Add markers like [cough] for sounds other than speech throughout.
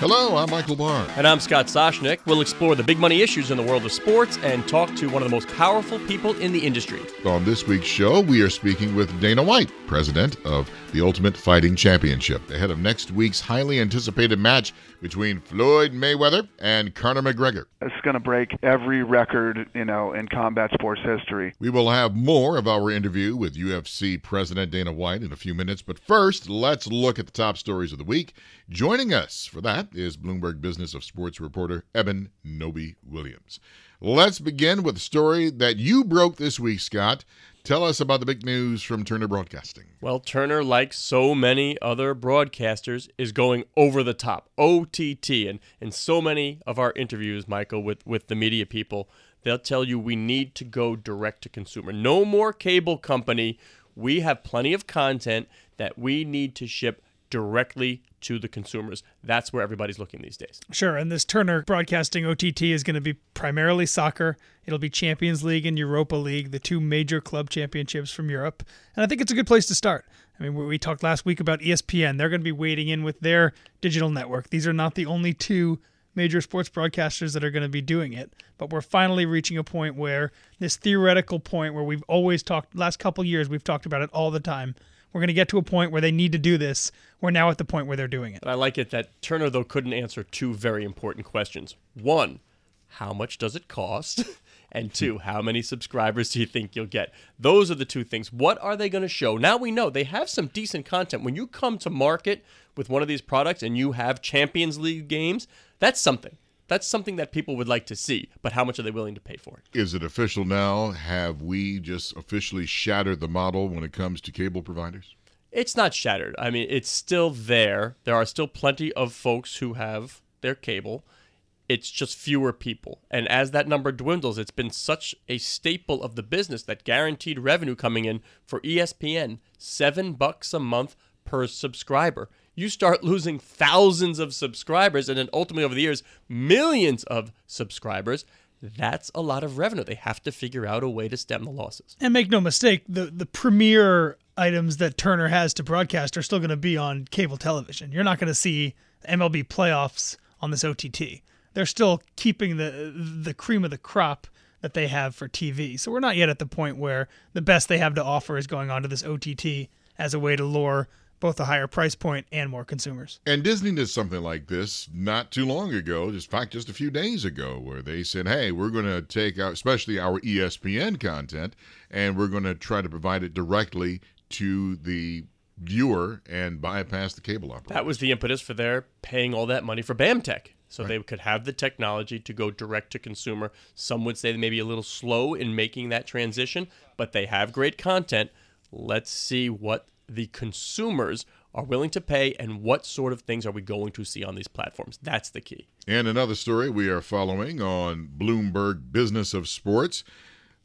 Hello, I'm Michael Barr. And I'm Scott Soshnick. We'll explore the big money issues in the world of sports and talk to one of the most powerful people in the industry. On this week's show, we are speaking with Dana White, president of the Ultimate Fighting Championship, ahead of next week's highly anticipated match between Floyd Mayweather and Conor McGregor. It's going to break every record, you know, in combat sports history. We will have more of our interview with UFC President Dana White in a few minutes, but first, let's look at the top stories of the week. Joining us for that is Bloomberg Business of Sports reporter Eben Novy-Williams. Let's begin with a story that you broke this week, Scott. Tell us about the big news from Turner Broadcasting. Well, Turner, like so many other broadcasters, is going over the top, OTT. And in so many of our interviews, Michael, with, with the media people, they'll tell you we need to go direct to consumer. No more cable company. We have plenty of content that we need to ship directly to the consumers. That's where everybody's looking these days. Sure. And this Turner Broadcasting OTT is going to be primarily soccer. It'll be Champions League and Europa League, the two major club championships from Europe. And I think it's a good place to start. I mean, we talked last week about ESPN. They're going to be wading in with their digital network. These are not the only two major sports broadcasters that are going to be doing it, but we're finally reaching a point where this theoretical point where we've always talked last couple years, we've talked about it all the time we're going to get to a point where they need to do this. We're now at the point where they're doing it. I like it that Turner, though, couldn't answer two very important questions. One, how much does it cost? [laughs] and two, hmm. how many subscribers do you think you'll get? Those are the two things. What are they going to show? Now we know they have some decent content. When you come to market with one of these products and you have Champions League games, that's something. That's something that people would like to see, but how much are they willing to pay for it? Is it official now? Have we just officially shattered the model when it comes to cable providers? It's not shattered. I mean, it's still there. There are still plenty of folks who have their cable. It's just fewer people. And as that number dwindles, it's been such a staple of the business that guaranteed revenue coming in for ESPN, 7 bucks a month per subscriber you start losing thousands of subscribers and then ultimately over the years, millions of subscribers. That's a lot of revenue. They have to figure out a way to stem the losses. And make no mistake, the, the premier items that Turner has to broadcast are still going to be on cable television. You're not going to see MLB playoffs on this OTT. They're still keeping the the cream of the crop that they have for TV. So we're not yet at the point where the best they have to offer is going onto this OTT as a way to lure both a higher price point and more consumers. And Disney did something like this not too long ago, just fact just a few days ago, where they said, "Hey, we're going to take out, especially our ESPN content, and we're going to try to provide it directly to the viewer and bypass the cable operator." That was the impetus for their paying all that money for BAMTech. So right. they could have the technology to go direct to consumer. Some would say they may be a little slow in making that transition, but they have great content. Let's see what the consumers are willing to pay and what sort of things are we going to see on these platforms. That's the key. And another story we are following on Bloomberg Business of Sports.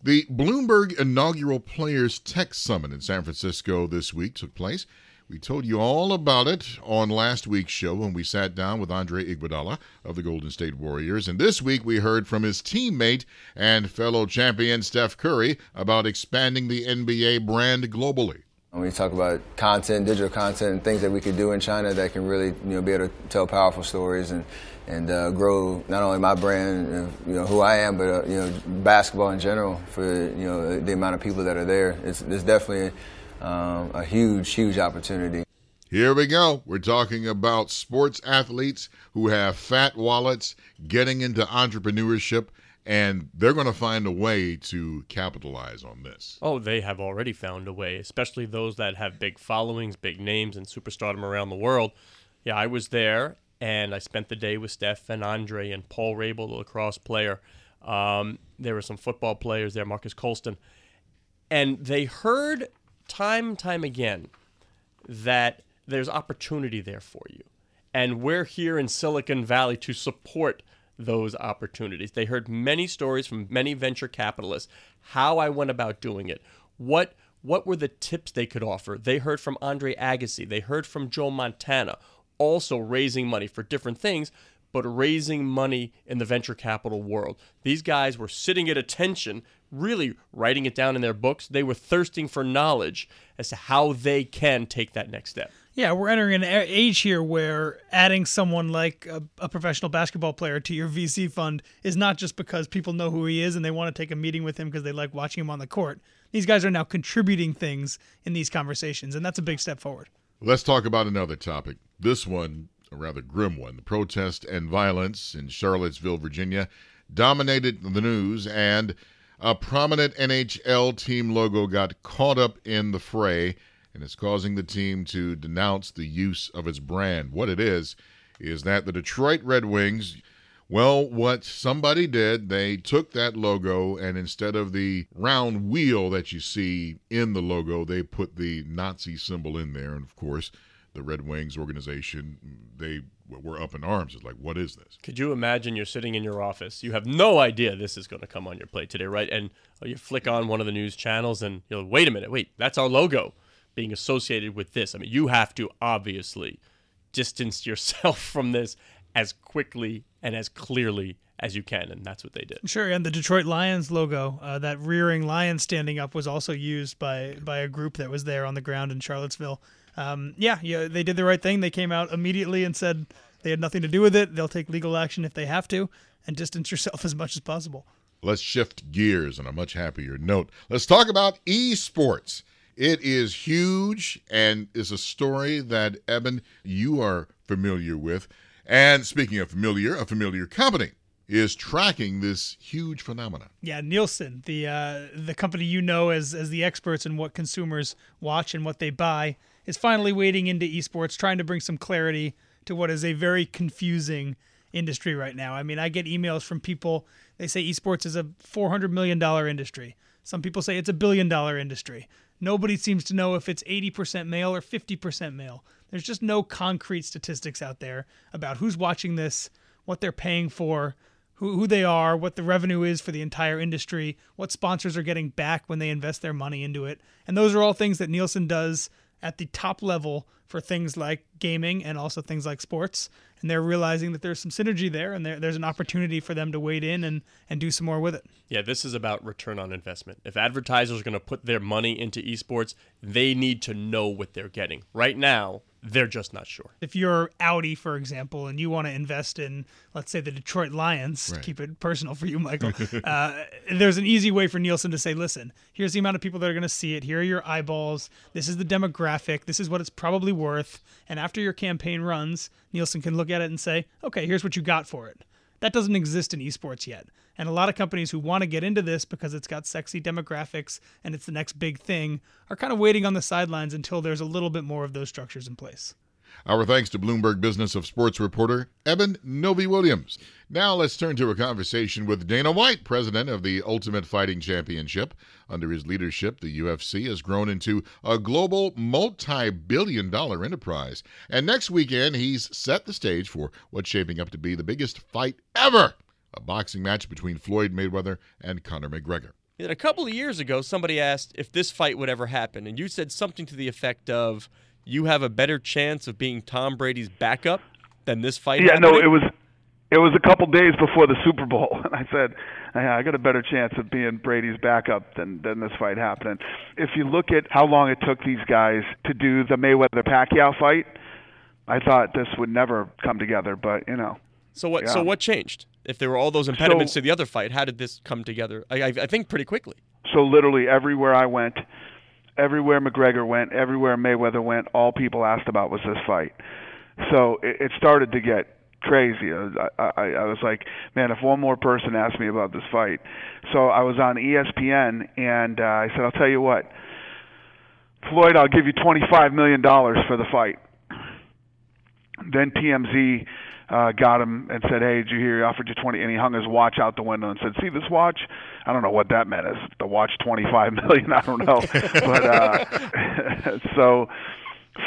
The Bloomberg inaugural Players Tech Summit in San Francisco this week took place. We told you all about it on last week's show when we sat down with Andre Iguodala of the Golden State Warriors. And this week we heard from his teammate and fellow champion Steph Curry about expanding the NBA brand globally. We talk about content, digital content, and things that we could do in China that can really, you know, be able to tell powerful stories and and uh, grow not only my brand, uh, you know, who I am, but uh, you know, basketball in general for you know the amount of people that are there. It's, it's definitely um, a huge, huge opportunity. Here we go. We're talking about sports athletes who have fat wallets getting into entrepreneurship and they're going to find a way to capitalize on this. Oh, they have already found a way, especially those that have big followings, big names, and superstardom around the world. Yeah, I was there, and I spent the day with Steph and Andre and Paul Rabil, the lacrosse player. Um, there were some football players there, Marques Colston, and they heard time time again that there's opportunity there for you. And we're here in Silicon Valley to support those opportunities. They heard many stories from many venture capitalists how I went about doing it. What what were the tips they could offer? They heard from Andre Agassi, they heard from Joe Montana, also raising money for different things, but raising money in the venture capital world. These guys were sitting at attention, really writing it down in their books. They were thirsting for knowledge as to how they can take that next step. Yeah, we're entering an age here where adding someone like a, a, professional basketball player to your VC fund is not just because people know who he is and they want to take a meeting with him because they like watching him on the court. These guys are now contributing things in these conversations, and that's a big step forward. Let's talk about another topic. This one, a rather grim one. The protest and violence in Charlottesville, Virginia, dominated the news, and a prominent NHL team logo got caught up in the fray and it's causing the team to denounce the use of its brand. What it is, is that the Detroit Red Wings, well, what somebody did, they took that logo and instead of the round wheel that you see in the logo, they put the Nazi symbol in there. And of course, the Red Wings organization, they were up in arms. It's like, what is this? Could you imagine you're sitting in your office? You have no idea this is going to come on your plate today, right? And you flick on one of the news channels and you're like, wait a minute, wait, that's our logo being associated with this. I mean, you have to obviously distance yourself [laughs] from this as quickly and as clearly as you can, and that's what they did. Sure, and the Detroit Lions logo, uh, that rearing lion standing up, was also used by by a group that was there on the ground in Charlottesville. Um, yeah, yeah, they did the right thing. They came out immediately and said they had nothing to do with it. They'll take legal action if they have to, and distance yourself [laughs] as much as possible. Let's shift gears on a much happier note. Let's talk about esports. It is huge and is a story that, Eben, you are familiar with. And speaking of familiar, a familiar company is tracking this huge phenomenon. Yeah, Nielsen, the uh, the company you know as as the experts in what consumers watch and what they buy, is finally wading into esports, trying to bring some clarity to what is a very confusing industry right now. I mean, I get emails from people. They say esports is a four hundred million dollar industry. Some people say it's a billion dollar industry. Nobody seems to know if it's 80% male or 50% male. There's just no concrete statistics out there about who's watching this, what they're paying for, who, who they are, what the revenue is for the entire industry, what sponsors are getting back when they invest their money into it. And those are all things that Nielsen does at the top level for things like gaming and also things like sports. And they're realizing that there's some synergy there and there, there's an opportunity for them to wade in and, and do some more with it. Yeah, this is about return on investment. If advertisers are going to put their money into esports, they need to know what they're getting. Right now, they're just not sure. If you're Audi, for example, and you want to invest in, let's say, the Detroit Lions, right. to keep it personal for you, Michael, [laughs] uh, there's an easy way for Nielsen to say, listen, here's the amount of people that are going to see it. Here are your eyeballs. This is the demographic. This is what it's probably worth. And after your campaign runs, Nielsen can look at it and say, okay, here's what you got for it. That doesn't exist in esports yet. And a lot of companies who want to get into this because it's got sexy demographics and it's the next big thing are kind of waiting on the sidelines until there's a little bit more of those structures in place. Our thanks to Bloomberg Business of Sports reporter Eben Novy Williams. Now let's turn to a conversation with Dana White, president of the Ultimate Fighting Championship. Under his leadership, the UFC has grown into a global multi billion dollar enterprise. And next weekend, he's set the stage for what's shaping up to be the biggest fight ever a boxing match between Floyd Mayweather and Conor McGregor. And a couple of years ago, somebody asked if this fight would ever happen, and you said something to the effect of, "You have a better chance of being Tom Brady's backup than this fight." Yeah, happening? no, it was it was a couple days before the Super Bowl, [laughs] and I said, yeah, "I got a better chance of being Brady's backup than than this fight happening." If you look at how long it took these guys to do the Mayweather Pacquiao fight, I thought this would never come together, but you know. So what? Yeah. So what changed? If there were all those impediments so, to the other fight, how did this come together? I, I, I think pretty quickly. So literally everywhere I went, everywhere McGregor went, everywhere Mayweather went, all people asked about was this fight. So it, it started to get crazy. I, I, I was like, man, if one more person asked me about this fight. So I was on ESPN, and uh, I said, I'll tell you what, Floyd, I'll give you $25 million for the fight. Then TMZ uh, got him and said, "Hey, did you hear? He offered you 20." And he hung his watch out the window and said, "See this watch? I don't know what that meant. Is the watch 25 [laughs] million? I don't know." [laughs] but uh, [laughs] so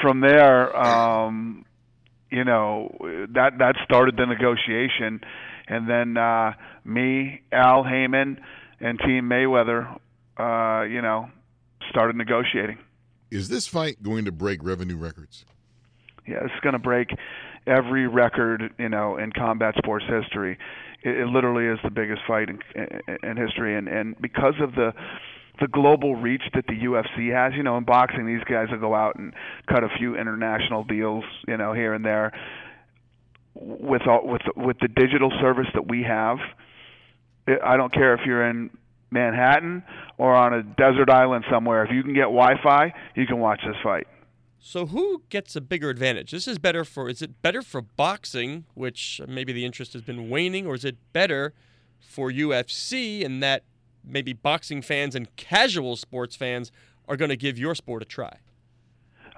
from there, um, you know, that that started the negotiation, and then uh, me, Al Haymon, and Team Mayweather, uh, you know, started negotiating. Is this fight going to break revenue records? Yeah, it's going to break every record, you know, in combat sports history. It, it literally is the biggest fight in, in, history, and and because of the the global reach that the UFC has. You know, in boxing, these guys will go out and cut a few international deals, you know, here and there. With all, with with the digital service that we have, I don't care if you're in Manhattan or on a desert island somewhere. If you can get Wi-Fi, you can watch this fight. So who gets a bigger advantage? This is better for is it better for boxing, which maybe the interest has been waning, or is it better for UFC in that maybe boxing fans and casual sports fans are going to give your sport a try?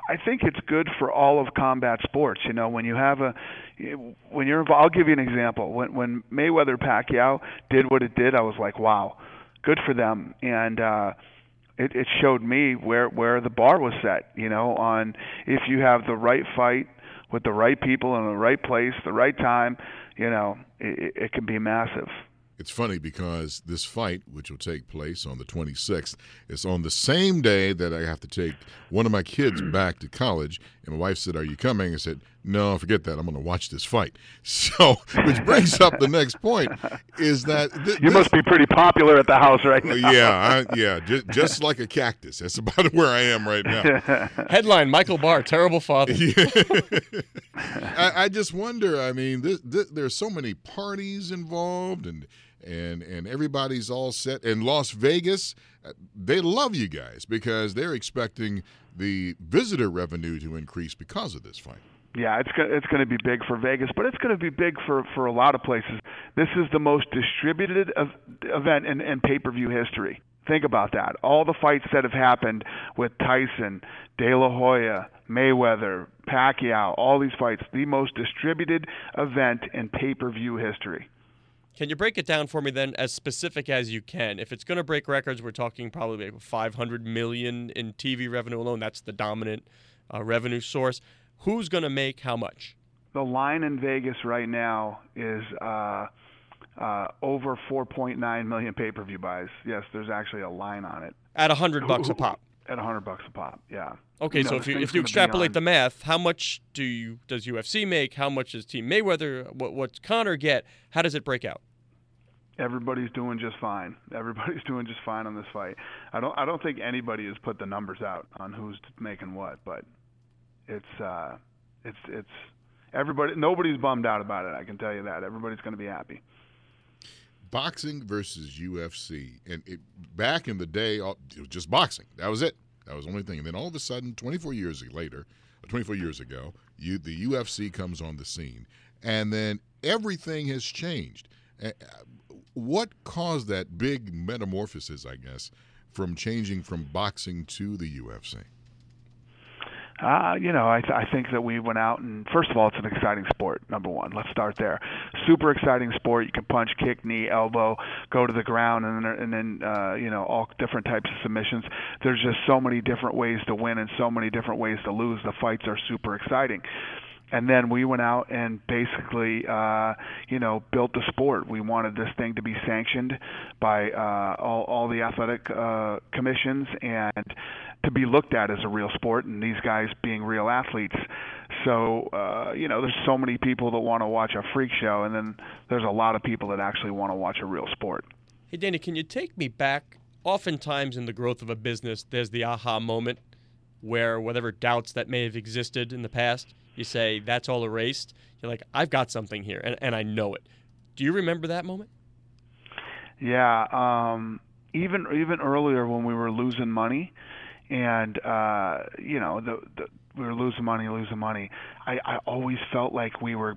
I think it's good for all of combat sports. You know, when you have a, when you're, I'll give you an example. When when Mayweather Pacquiao did what it did, I was like, wow, good for them. And uh, it, it showed me where where the bar was set. You know, on if you have the right fight with the right people in the right place, the right time, you know, it, it can be massive. It's funny because this fight, which will take place on the 26th, is on the same day that I have to take one of my kids back to college. And my wife said, Are you coming? I said, No, forget that. I'm going to watch this fight. [laughs] So, which brings up the next point is that. Th- [laughs] you must be pretty popular at the house right now. yeah, I, yeah, just, just like a cactus. That's about [laughs] where I am right now. Headline Michael Barr, terrible father. I, I, just wonder. I mean, this, this, there's so many parties involved and and and everybody's all set. And Las Vegas, uh, they love you guys because they're expecting the visitor revenue to increase because of this fight. Yeah, it's it's going to be big for Vegas, but it's going to be big for for a lot of places. This is the most distributed event in, in pay-per-view history. Think about that. All the fights that have happened with Tyson, De La Hoya, Mayweather, Pacquiao, all these fights, the most distributed event in pay-per-view history. Can you break it down for me then, as specific as you can? If it's going to break records, we're talking probably 500 million in TV revenue alone. That's the dominant uh, revenue source. Who's going to make how much? The line in Vegas right now is uh, uh, over 4.9 million pay-per-view buys. Yes, there's actually a line on it. At 100 bucks a pop. At 100 bucks a pop. Yeah. Okay, so if you if you extrapolate the math, how much do you does UFC make? How much does Team Mayweather? What what's Conor get? How does it break out? everybody's doing just fine. [laughs] Everybody's doing just fine on this fight. I don't I don't think anybody has put the numbers out on who's making what, but it's uh it's it's everybody nobody's bummed out about it. I can tell you that. Everybody's going to be happy. Boxing versus UFC, and it, back in the day, it was just boxing. That was it. That was the only thing. And then all of a sudden, 24 years later, 24 years ago, you, the UFC comes on the scene, and then everything has changed what caused that big metamorphosis, I guess, from changing from boxing to the UFC? Uh, you know, I, th- I think that we went out and first of all, it's an exciting sport. Number one, let's start there. Super exciting sport. You can punch, kick, knee, elbow, go to the ground, and then and then uh, you know all different types of submissions. There's just so many different ways to win and so many different ways to lose. The fights are super exciting and then we went out and basically uh you know built the sport we wanted this thing to be sanctioned by uh all all the athletic uh commissions and to be looked at as a real sport and these guys being real athletes so uh you know there's so many people that want to watch a freak show and then there's a lot of people that actually want to watch a real sport hey danny can you take me back oftentimes in the growth of a business there's the aha moment where whatever doubts that may have existed in the past you say that's all erased. You're like, I've got something here, and, and I know it. Do you remember that moment? Yeah, um, even even earlier when we were losing money, and uh, you know the, the we were losing money, losing money. I, I always felt like we were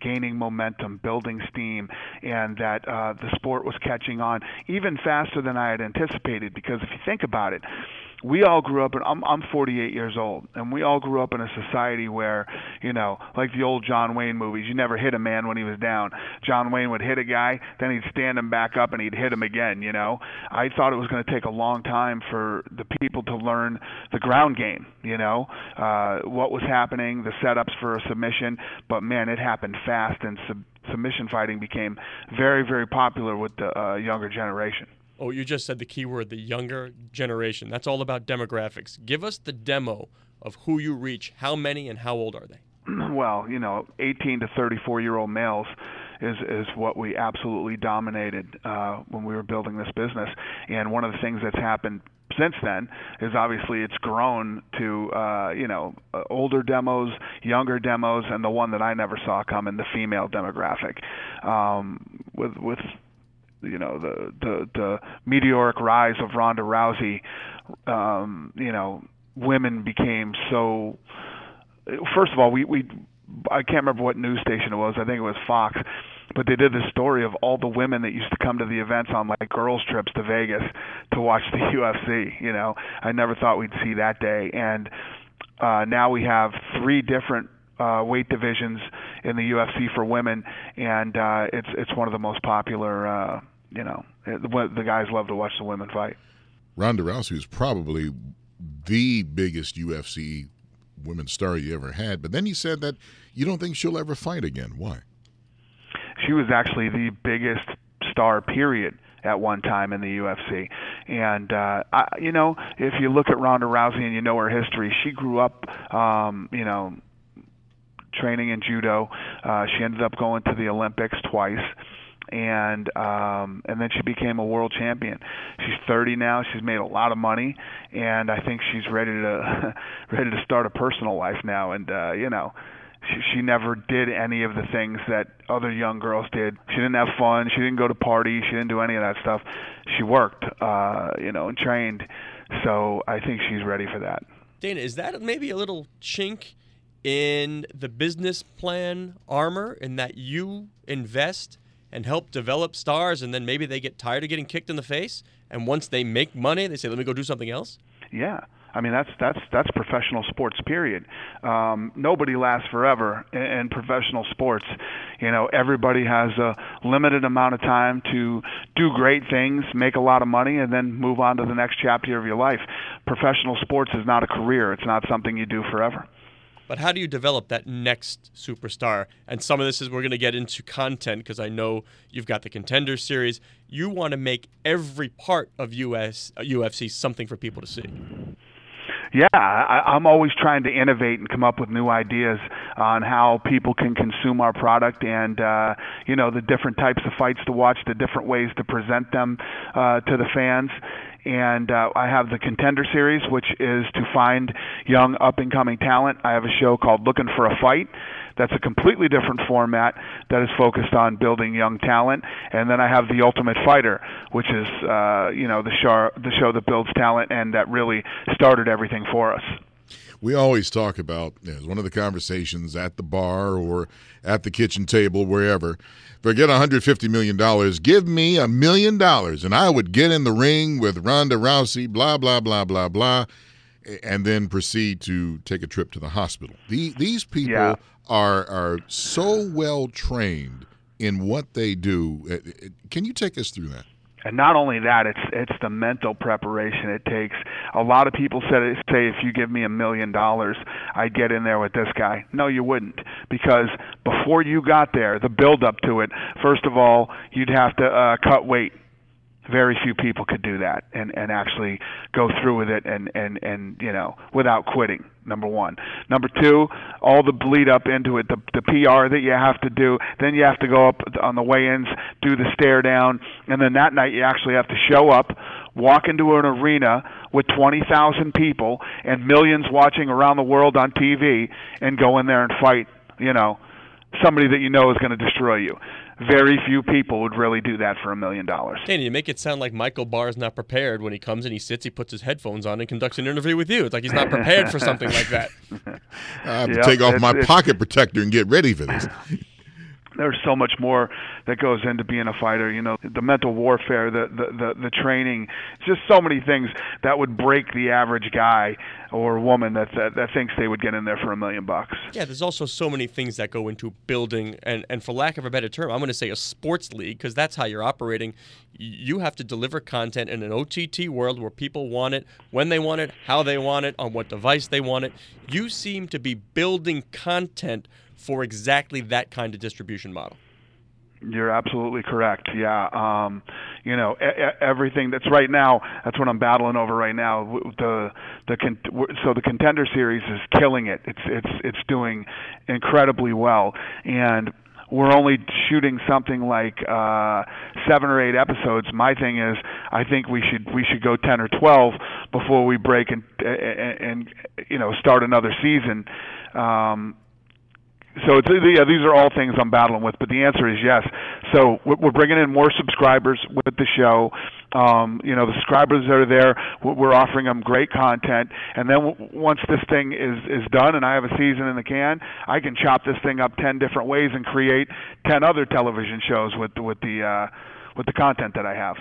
gaining momentum, building steam, and that uh, the sport was catching on even faster than I had anticipated. Because if you think about it, we all grew up, and I'm I'm 48 years old, and we all grew up in a society where, you know, like the old John Wayne movies, you never hit a man when he was down. John Wayne would hit a guy, then he'd stand him back up, and he'd hit him again. You know, I thought it was going to take a long time for the people to learn the ground game. You know, uh, what was happening, the setups for a submission, but man, it happened fast, and sub- submission fighting became very, very popular with the uh, younger generation. Oh, you just said the keyword, the younger generation. That's all about demographics. Give us the demo of who you reach. How many and how old are they? [clears throat] Well, you know, 18 to 34 year old males. is is what we absolutely dominated uh, when we were building this business. And one of the things that's happened since then is obviously it's grown to uh, you know uh, older demos, younger demos, and the one that I never saw coming, the female demographic. Um, with with you know the the the meteoric rise of Ronda Rousey, um, you know women became so. First of all, we we I can't remember what news station it was. I think it was Fox but they did this story of all the women that used to come to the events on like girls trips to Vegas to watch the [laughs] UFC. You know, I never thought we'd see that day, and uh, now we have three different uh, weight divisions in the UFC for women, and uh, it's it's one of the most popular. Uh, you know, the, the guys love to watch the women fight. Ronda Rousey is probably the biggest UFC women's star you ever had, but then you said that you don't think she'll ever fight again. Why? she was actually the biggest star period at one time in the UFC. And uh I, you know, if you look at Ronda Rousey and you know her history, she grew up um, you know, training in judo. Uh she ended up going to the Olympics twice and um and then she became a world champion. She's 30 now. She's made a lot of money and I think she's ready to [laughs] ready to start a personal life now and uh you know, she, she never did any of the things that other young girls did. She didn't have fun. She didn't go to parties. She didn't do any of that stuff. She worked, uh, you know, and trained. So I think she's ready for that. Dana, is that maybe a little chink in the business plan armor in that you invest and help develop stars and then maybe they get tired of getting kicked in the face and once they make money they say let me go do something else? Yeah. I mean, that's that's that's professional sports. Period. Um, nobody lasts forever in, in professional sports. You know, everybody has a limited amount of time to do great things, make a lot of money, and then move on to the next chapter of your life. Professional sports is not a career. It's not something you do forever. But how do you develop that next superstar? And some of this is we're going to get into content because I know you've got the contender series. You want to make every part of US UFC something for people to see. Yeah, I, I'm always trying to innovate and come up with new ideas on how people can consume our product and uh, you know the different types of fights to watch, the different ways to present them uh, to the fans and uh, I have the Contender Series, which is to find young up and coming talent. I have a show called Looking for a Fight. That's a completely different format that is focused on building young talent. And then I have the Ultimate Fighter, which is uh, you know the show the show that builds talent and that really started everything for us. We always talk about as one of the conversations at the bar or at the kitchen table, wherever. Forget $150 million. Give me a million dollars, and I would get in the ring with Ronda Rousey, blah, blah, blah, blah, blah, and then proceed to take a trip to the hospital. The, these people yeah. are, are so well trained in what they do. Uh, uh, can you take us through that? And not only that it's it's the mental preparation it takes. A lot of people said say if you give me a million dollars i'd get in there with this guy. No you wouldn't. Because before you got there the build up to it first of all you'd have to uh cut weight very few people could do that and and actually go through with it and and and you know without quitting number one. Number two all the bleed up into it the the pr that you have to do then you have to go up on the weigh-ins do the stare down and then that night you actually have to show up walk into an arena with 20,000 people and millions watching around the world on TV and go in there and fight you know somebody that you know is going to destroy you very few people would really do that for a million dollars. Danny, you make it sound like Michael Barr is not prepared when he comes and he sits, he puts his headphones on and conducts an interview with you. It's like he's not prepared for something like that. [laughs] I have to yep, take off my pocket protector and get ready for this. [laughs] there's so much more that goes into being a fighter. You know, the mental warfare, the the the, the training, just so many things that would break the average guy or woman that, that that thinks they would get in there for a million bucks. Yeah, there's also so many things that go into building, and and for lack of a better term, I'm going to say a sports league because that's how you're operating. You have to deliver content in an OTT world where people want it, when they want it, how they want it, on what device they want it. You seem to be building content for exactly that kind of distribution model. You're absolutely correct. Yeah, um, you know e- everything that's right now. That's what I'm battling over right now. The the con- so the contender series is killing it. It's it's it's doing incredibly well, and we're only shooting something like uh, seven or eight episodes. My thing is, I think we should we should go ten or twelve before we break and and, and you know start another season. Um, so it's yeah, these are all things I'm battling with, but the answer is yes. So we're bringing in more subscribers with the show. Um, you know, the subscribers that are there, we're offering them great content, and then once this thing is is done, and I have a season in the can, I can chop this thing up ten different ways and create ten other television shows with with the uh, with the content that I have.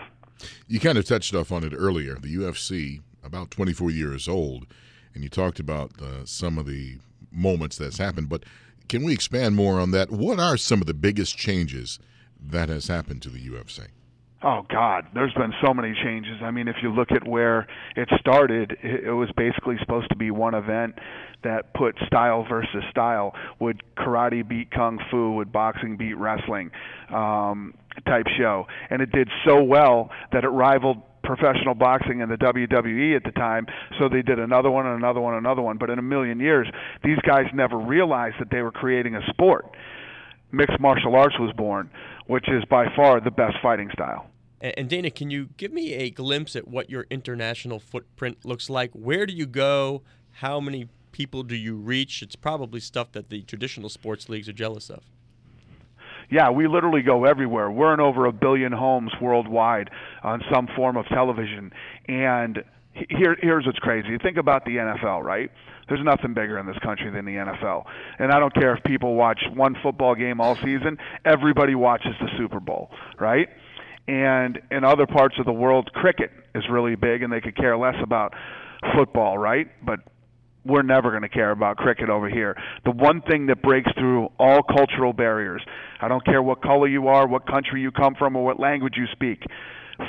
You kind of touched off on it earlier. The UFC, about 24 years old, and you talked about uh, some of the moments that's happened, but can we expand more on that? What are some of the biggest changes that has happened to the UFC? Oh God, there's been so many changes. I mean, if you look at where it started, it was basically supposed to be one event that put style versus style. Would karate beat kung fu? Would boxing beat wrestling? Um, type show, and it did so well that it rivaled professional boxing and the WWE at the time, so they did another one and another one and another one. But in a million years, these guys never realized that they were creating a sport. Mixed martial arts was born, which is by far the best fighting style. And Dana, can you give me a glimpse at what your international footprint looks like? Where do you go? How many people do you reach? It's probably stuff that the traditional sports leagues are jealous of yeah, we literally go everywhere. We're in over a billion homes worldwide on some form of television. And here, here's what's crazy. Think about the NFL, right? There's nothing bigger in this country than the NFL. And I don't care if people watch one football game all season, everybody watches the Super Bowl, right? And in other parts of the world, cricket is really big, and they could care less about football, right? But we're never going to care about cricket over here. The one thing that breaks through all cultural barriers, I don't care what color you are, what country you come from, or what language you speak.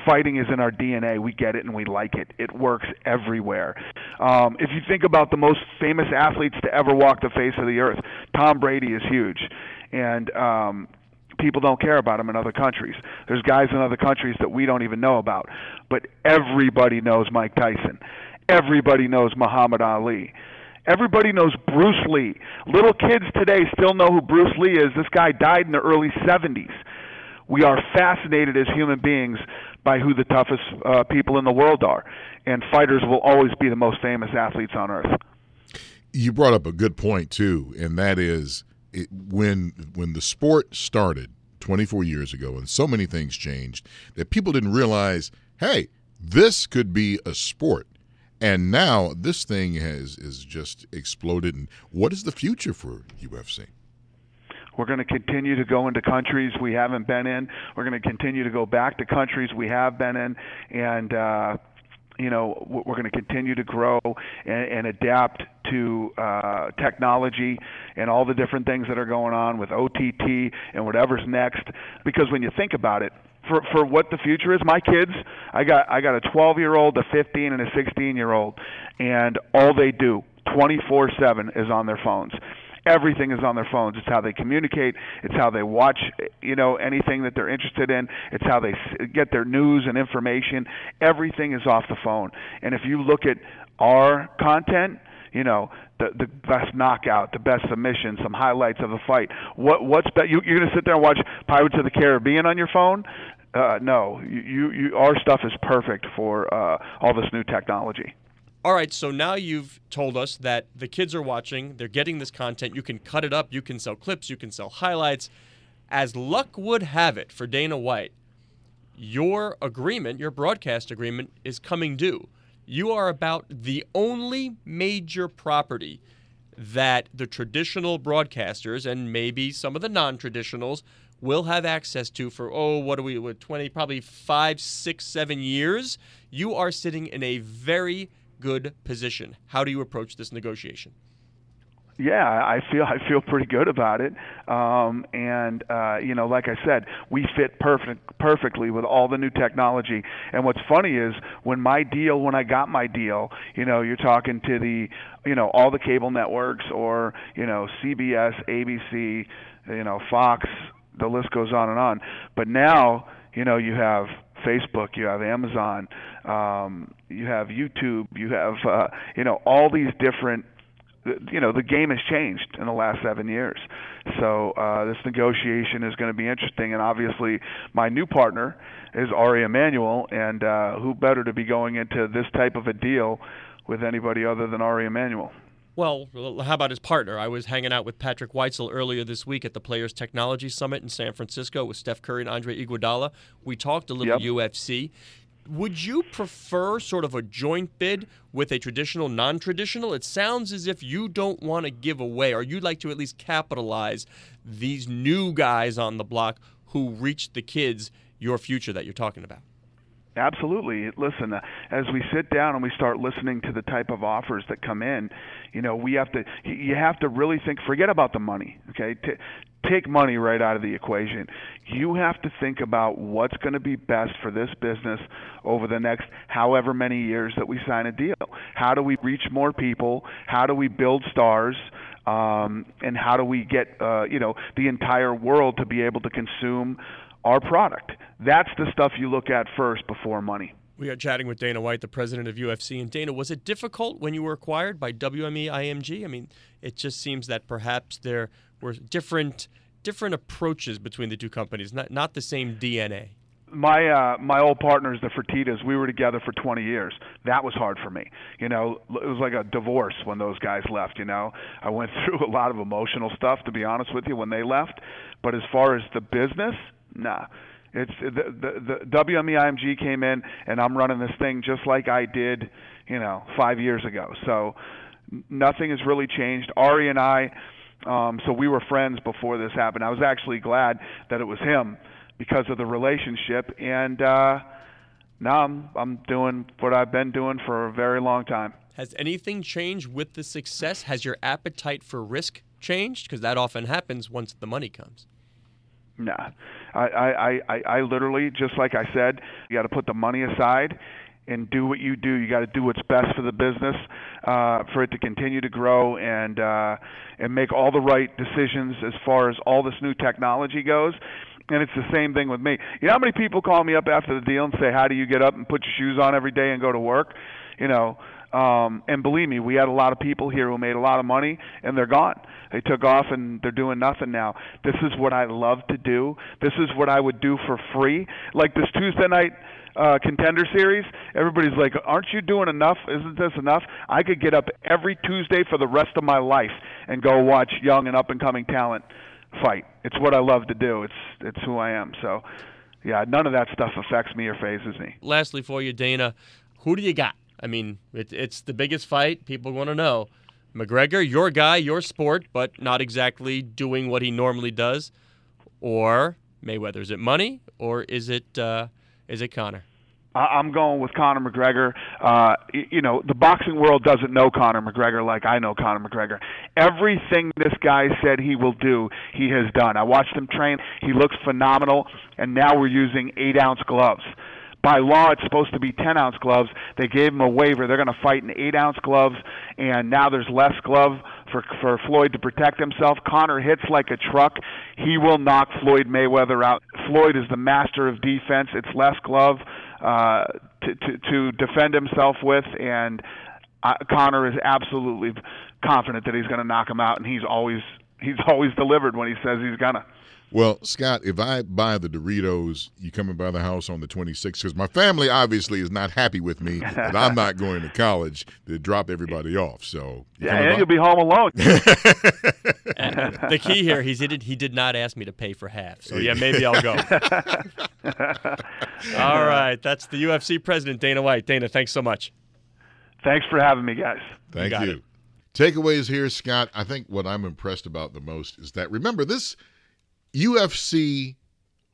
Fighting is in our DNA. We get it and we like it. It works everywhere. Um, if you think about the most famous athletes to ever walk the face of the earth, Tom Brady is huge. And um, people don't care about him in other countries. There's guys in other countries that we don't even know about. But everybody knows Mike Tyson. Everybody knows Muhammad Ali. Everybody knows Bruce Lee. Little kids today still know who Bruce Lee is. This guy died in the early 70s. We are fascinated as human beings by who the toughest uh, people in the world are. And fighters will always be the most famous athletes on earth. You brought up a good point, too, and that is it, when, when the sport started 24 years ago and so many things changed that people didn't realize hey, this could be a sport and now this thing has is just exploded. And what is the future for UFC? We're going to continue to go into countries we haven't been in. We're going to continue to go back to countries we have been in, and uh, you know we're going to continue to grow and, and adapt to uh, technology and all the different things that are going on with OTT and whatever's next. Because when you think about it, for for what the future is. My kids, I got I got a 12 year old, a 15, and a 16 year old, and all they do 24/7 is on their phones. Everything is on their phones. It's how they communicate. It's how they watch, you know, anything that they're interested in. It's how they get their news and information. Everything is off the phone. And if you look at our content, you know, the the best knockout, the best submission, some highlights of the fight. What what's be- you, you're gonna sit there and watch Pirates of the Caribbean on your phone? Uh, no, you, you our stuff is perfect for uh, all this new technology. All right, so now you've told us that the kids are watching, they're getting this content. You can cut it up, you can sell clips, you can sell highlights. As luck would have it for Dana White, your agreement, your broadcast agreement, is coming due you are about the only major property that the traditional broadcasters and maybe some of the non-traditionals will have access to for oh what are we with 20 probably five six seven years you are sitting in a very good position how do you approach this negotiation yeah, I feel I feel pretty good about it. Um, and uh, you know, like I said, we fit perfect perfectly with all the new technology. And what's funny is when my deal, when I got my deal, you know, you're talking to the, you know, all the cable networks or you know CBS, ABC, you know, Fox. The list goes on and on. But now, you know, you have Facebook, you have Amazon, um, you have YouTube, you have uh, you know all these different you know the game has changed in the last seven years. So uh, this negotiation is going to be interesting, and obviously my new partner is Ari Emanuel, and uh, who better to be going into this type of a deal with anybody other than Ari Emanuel? Well, how about his partner? I was hanging out with Patrick Whitesell earlier this week at the Players Technology Summit in San Francisco with Steph Curry and Andre Iguodala. We talked a little Yep. UFC. Would you prefer sort of a joint bid with a traditional, non-traditional? It sounds as if you don't want to give away, or you'd like to at least capitalize these new guys on the block who reach the kids your future that you're talking about. Absolutely. Listen, uh, as we sit down and we start listening to the type of offers that come in, you know, we have to you have to really think forget about the money, okay? T- take money right out of the equation. You have to think about what's going to be best for this business over the next however many years that we sign a deal. How do we reach more people? How do we build stars? Um, and how do we get uh, you know the entire world to be able to consume our product? That's the stuff you look at first before money. We are chatting with Dana White, the president of UFC. And Dana, was it difficult when you were acquired by WME IMG? I mean, it just seems that perhaps there were different different approaches between the two companies, not not the same DNA. my uh my old partners the Fertittas we were together for 20 years that was hard for me you know it was like a divorce when those guys left you know i went [laughs] through a lot of emotional stuff to be honest with you when they left but as far as the business nah it's the the, the WME IMG came in and I'm running this thing just like I did you know 5 years ago so nothing has really changed Ari and I um so we were friends before this happened i was actually glad that it was him because of the relationship and uh now I'm I'm doing what I've been doing for a very long time. Has anything changed with the success? Has your appetite for risk changed? Because that often happens once the money comes. Nah. I I I I literally just like I said, you got to put the money aside and do what you do. You got to do what's best for the business, uh, for it to continue to grow and uh, and make all the right decisions as far as all this new technology goes. And it's the same thing with me. You know how many people call me up after the deal and say, "How do you get up and put your shoes on every day and go to work?" You know, um, and believe me, we had a lot of people here who made a lot of money and they're gone. They took off and they're doing nothing now. This is what I love to do. This is what I would do for free. Like this Tuesday night uh, contender series, everybody's like, "Aren't you doing enough? Isn't this enough?" I could get up every Tuesday for the rest of my life and go watch young and up and coming talent fight. It's what I love to do. It's it's who I am. So, yeah, none of that stuff affects me or fazes me. Lastly, for you, Dana, who do you got? I mean, it, it's the biggest fight. People want to know. McGregor, your guy, your sport, but not exactly doing what he normally does. Or Mayweather. Is it money or is it uh, is it Conor? I'm going with Conor McGregor. Uh, you know, the boxing world doesn't know Conor McGregor like I know Conor McGregor. Everything this guy said he will do, he has done. I watched him train. He looks phenomenal, and now we're using eight ounce gloves. By law, it's supposed to be 10 ounce gloves. They gave him a waiver. They're going to fight in 8 ounce gloves, and now there's less glove for, for Floyd to protect himself. Conor hits like a truck. He will knock Floyd Mayweather out. Floyd is the master of defense. It's less glove uh, to, to, to defend himself with, and uh, Conor is absolutely confident that he's going to knock him out, and he's always he's always delivered when he says he's gonna. Well, Scott, if I buy the Doritos, you coming by the house on the 26th? Because my family obviously is not happy with me that I'm not going to college to drop everybody off. So, you Yeah, coming and by? you'll be home alone. [laughs] The key here, he did he did not ask me to pay for half. So yeah, maybe I'll go. [laughs] All right, that's the UFC president Dana White. Dana, thanks so much. Thanks for having me, guys. Thank got you. Takeaways here, Scott. I think what I'm impressed about the most is that remember this UFC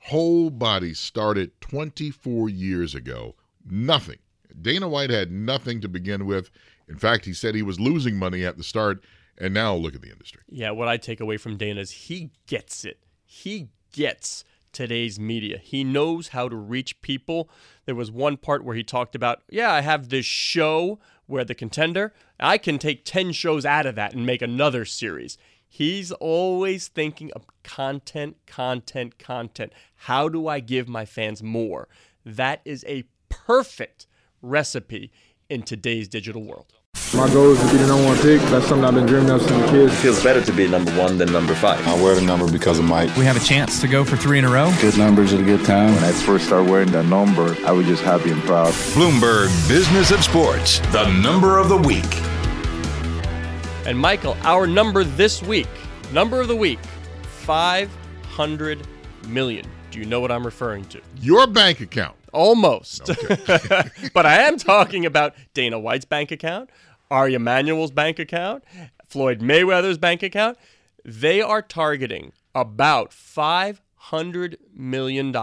whole body started 24 years ago. Nothing. Dana White had nothing to begin with. In fact, he said he was losing money at the start, and now look at the industry. Yeah, what I take away from Dana is he gets it. He gets today's media. He knows how to reach people. There was one part where he talked about, yeah, I have this show where the contender, I can take 10 shows out of that and make another series. He's always thinking of content, content, content. How do I give my fans more? That is a perfect recipe in today's digital world. My goal is to be the number one pick. That's something I've been dreaming of since a kid. It feels better to be number one than number five. I wear the number because of Mike. We have a chance to go for three in a row. Good numbers at a good time. When I first started wearing that number, I was just happy and proud. Bloomberg Business of Sports, the number of the week. And Michael, our number this week, number of the week, 500 million. Do you know what I'm referring to? Your bank account. Almost. Okay. [laughs] but I am talking about Dana White's bank account, Ari Emanuel's bank account, Floyd Mayweather's bank account. They are targeting about $500 million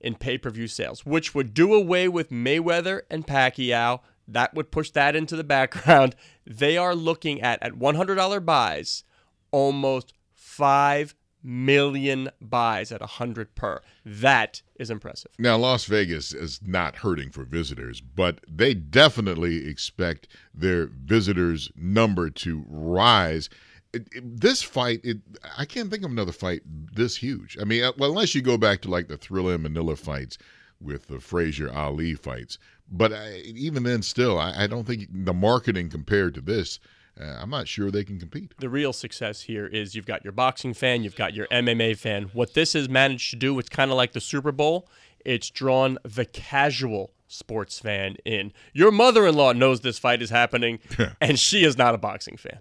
in pay per view sales, which would do away with Mayweather and Pacquiao. That would push that into the background. [laughs] They are looking at, at $100 buys, almost 5 million buys at 100 per. That is impressive. Now, Las Vegas is not hurting for visitors, but they definitely expect their visitors' number to rise. It, it, this fight, it, I can't think of another fight this huge. I mean, uh, unless you go back to like the Thrilla and Manila fights with the Frazier Ali fights. But I, even then, still, I, I don't think the marketing compared to this uh, I'm not sure they can compete. The real success here is you've got your boxing fan, you've got your MMA fan. What this has managed to do, it's kind of like the Super Bowl. It's drawn the casual sports fan in. Your mother-in-law knows this fight is happening, [laughs] and she is not a boxing fan.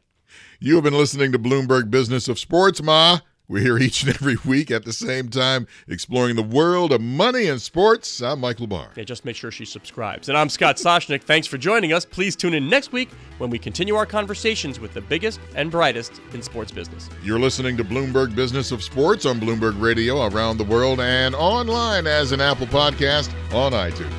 You have been listening to Bloomberg Business of Sports, Ma. We're here each and every week at the same time exploring the world of money and sports. I'm Michael Barr. Yeah, just make sure she subscribes. And I'm Scott Soshnick. Thanks for joining us. Please tune in next week when we continue our conversations with the biggest and brightest in sports business. You're listening to Bloomberg Business of Sports on Bloomberg Radio around the world and online as an Apple podcast on iTunes.